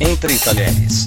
Entre Talheres.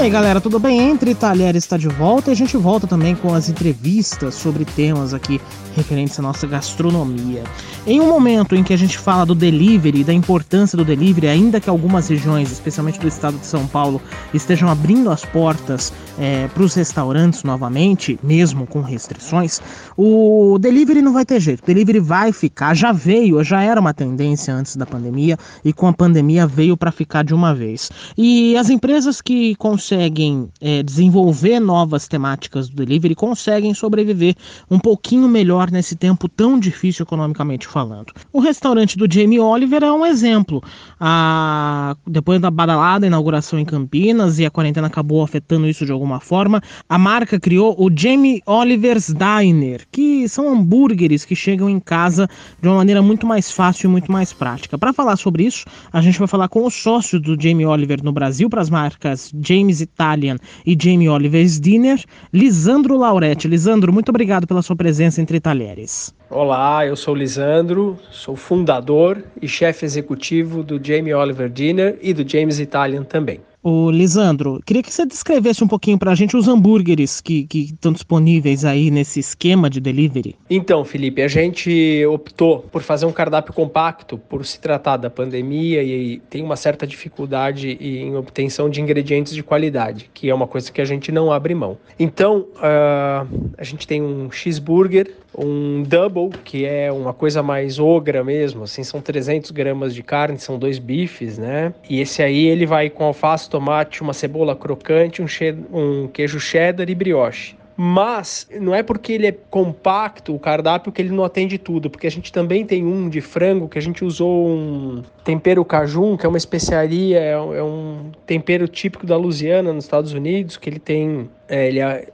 E aí galera, tudo bem? Entre Talheres está de volta e a gente volta também com as entrevistas sobre temas aqui referentes à nossa gastronomia. Em um momento em que a gente fala do delivery, da importância do delivery, ainda que algumas regiões, especialmente do estado de São Paulo, estejam abrindo as portas é, para os restaurantes novamente, mesmo com restrições, o delivery não vai ter jeito. O delivery vai ficar, já veio, já era uma tendência antes da pandemia e com a pandemia veio para ficar de uma vez. E as empresas que conseguem é, desenvolver novas temáticas do delivery conseguem sobreviver um pouquinho melhor nesse tempo tão difícil economicamente falando. O restaurante do Jamie Oliver é um exemplo. A... Depois da badalada inauguração em Campinas e a quarentena acabou afetando isso de alguma forma, a marca criou o Jamie Oliver's Diner, que são hambúrgueres que chegam em casa de uma maneira muito mais fácil e muito mais prática. Para falar sobre isso, a gente vai falar com o sócio do Jamie Oliver no Brasil para as marcas James Italian e Jamie Oliver's Dinner, Lisandro Lauretti. Lisandro, muito obrigado pela sua presença entre talheres. Olá, eu sou Lisandro, sou fundador e chefe executivo do Jamie Oliver Dinner e do James Italian também. Ô, Lisandro, queria que você descrevesse um pouquinho para a gente os hambúrgueres que, que estão disponíveis aí nesse esquema de delivery. Então, Felipe, a gente optou por fazer um cardápio compacto por se tratar da pandemia e tem uma certa dificuldade em obtenção de ingredientes de qualidade, que é uma coisa que a gente não abre mão. Então, uh, a gente tem um cheeseburger, um double, que é uma coisa mais ogra mesmo, assim, são 300 gramas de carne, são dois bifes, né? E esse aí ele vai com alface, tomate, uma cebola crocante, um, um queijo cheddar e brioche. Mas não é porque ele é compacto, o cardápio, que ele não atende tudo, porque a gente também tem um de frango que a gente usou um tempero cajun, que é uma especiaria, é, é um tempero típico da Louisiana, nos Estados Unidos, que ele tem. É, ele é,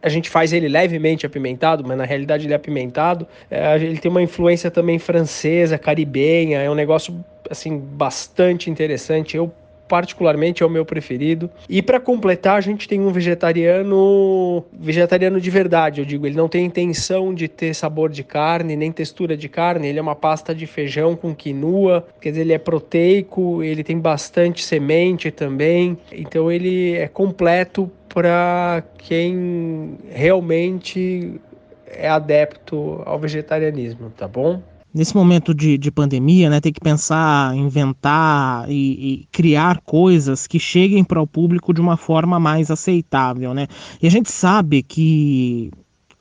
a gente faz ele levemente apimentado, mas na realidade ele é apimentado. É, ele tem uma influência também francesa, caribenha, é um negócio assim bastante interessante. Eu particularmente é o meu preferido. E para completar, a gente tem um vegetariano, vegetariano de verdade, eu digo, ele não tem intenção de ter sabor de carne, nem textura de carne, ele é uma pasta de feijão com quinua, quer dizer, ele é proteico, ele tem bastante semente também. Então ele é completo para quem realmente é adepto ao vegetarianismo, tá bom? Nesse momento de, de pandemia, né, tem que pensar, inventar e, e criar coisas que cheguem para o público de uma forma mais aceitável, né? E a gente sabe que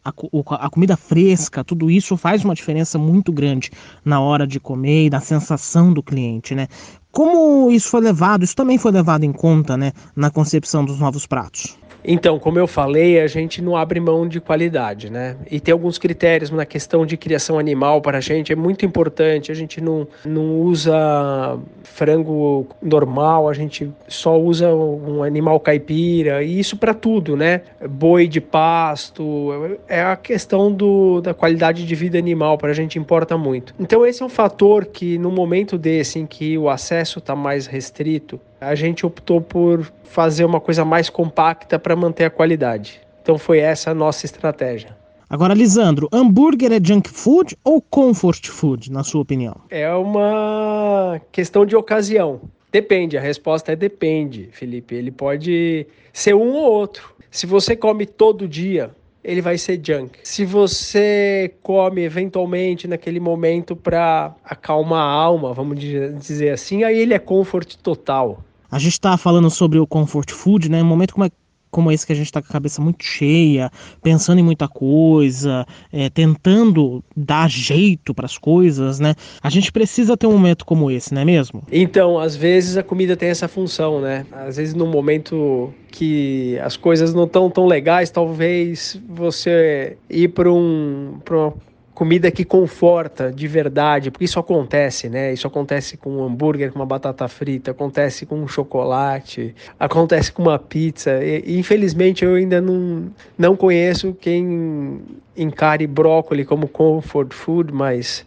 a, a, comida fresca, tudo isso faz uma diferença muito grande na hora de comer e na sensação do cliente, né? Como isso foi levado, isso também foi levado em conta, né, na concepção dos novos pratos? Então, como eu falei, a gente não abre mão de qualidade, né? E tem alguns critérios na questão de criação animal para a gente, é muito importante. A gente não, não usa frango normal, a gente só usa um animal caipira, e isso para tudo, né? Boi de pasto, é a questão do, da qualidade de vida animal, para a gente importa muito. Então, esse é um fator que, no momento desse em que o acesso está mais restrito, a gente optou por fazer uma coisa mais compacta para manter a qualidade. Então foi essa a nossa estratégia. Agora, Lisandro, hambúrguer é junk food ou comfort food, na sua opinião? É uma questão de ocasião. Depende, a resposta é depende, Felipe. Ele pode ser um ou outro. Se você come todo dia, ele vai ser junk. Se você come eventualmente naquele momento para acalmar a alma, vamos dizer assim, aí ele é comfort total. A gente está falando sobre o comfort food, né? Um momento como, é, como esse que a gente está com a cabeça muito cheia, pensando em muita coisa, é, tentando dar jeito para as coisas, né? A gente precisa ter um momento como esse, não é mesmo? Então, às vezes a comida tem essa função, né? Às vezes num momento que as coisas não estão tão legais, talvez você ir para um, pra comida que conforta de verdade, porque isso acontece, né? Isso acontece com um hambúrguer, com uma batata frita, acontece com um chocolate, acontece com uma pizza. E, infelizmente eu ainda não, não conheço quem encare brócolis como comfort food, mas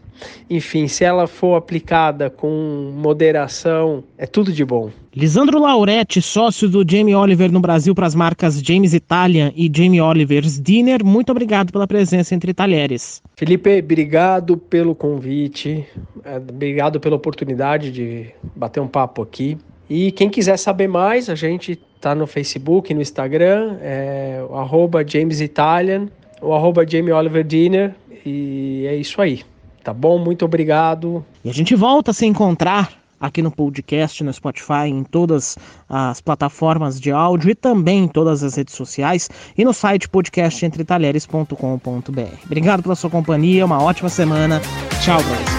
enfim, se ela for aplicada com moderação, é tudo de bom. Lisandro Lauretti, sócio do Jamie Oliver no Brasil para as marcas James Italian e Jamie Oliver's Dinner, muito obrigado pela presença entre talheres. Felipe, obrigado pelo convite. É, obrigado pela oportunidade de bater um papo aqui. E quem quiser saber mais, a gente tá no Facebook, no Instagram, é o arroba James Italian, o arroba Jamie Oliver Dinner, e é isso aí. Tá bom? Muito obrigado. E a gente volta a se encontrar aqui no podcast, no Spotify, em todas as plataformas de áudio e também em todas as redes sociais e no site podcastentretalheres.com.br. Obrigado pela sua companhia, uma ótima semana. Tchau, Brasil.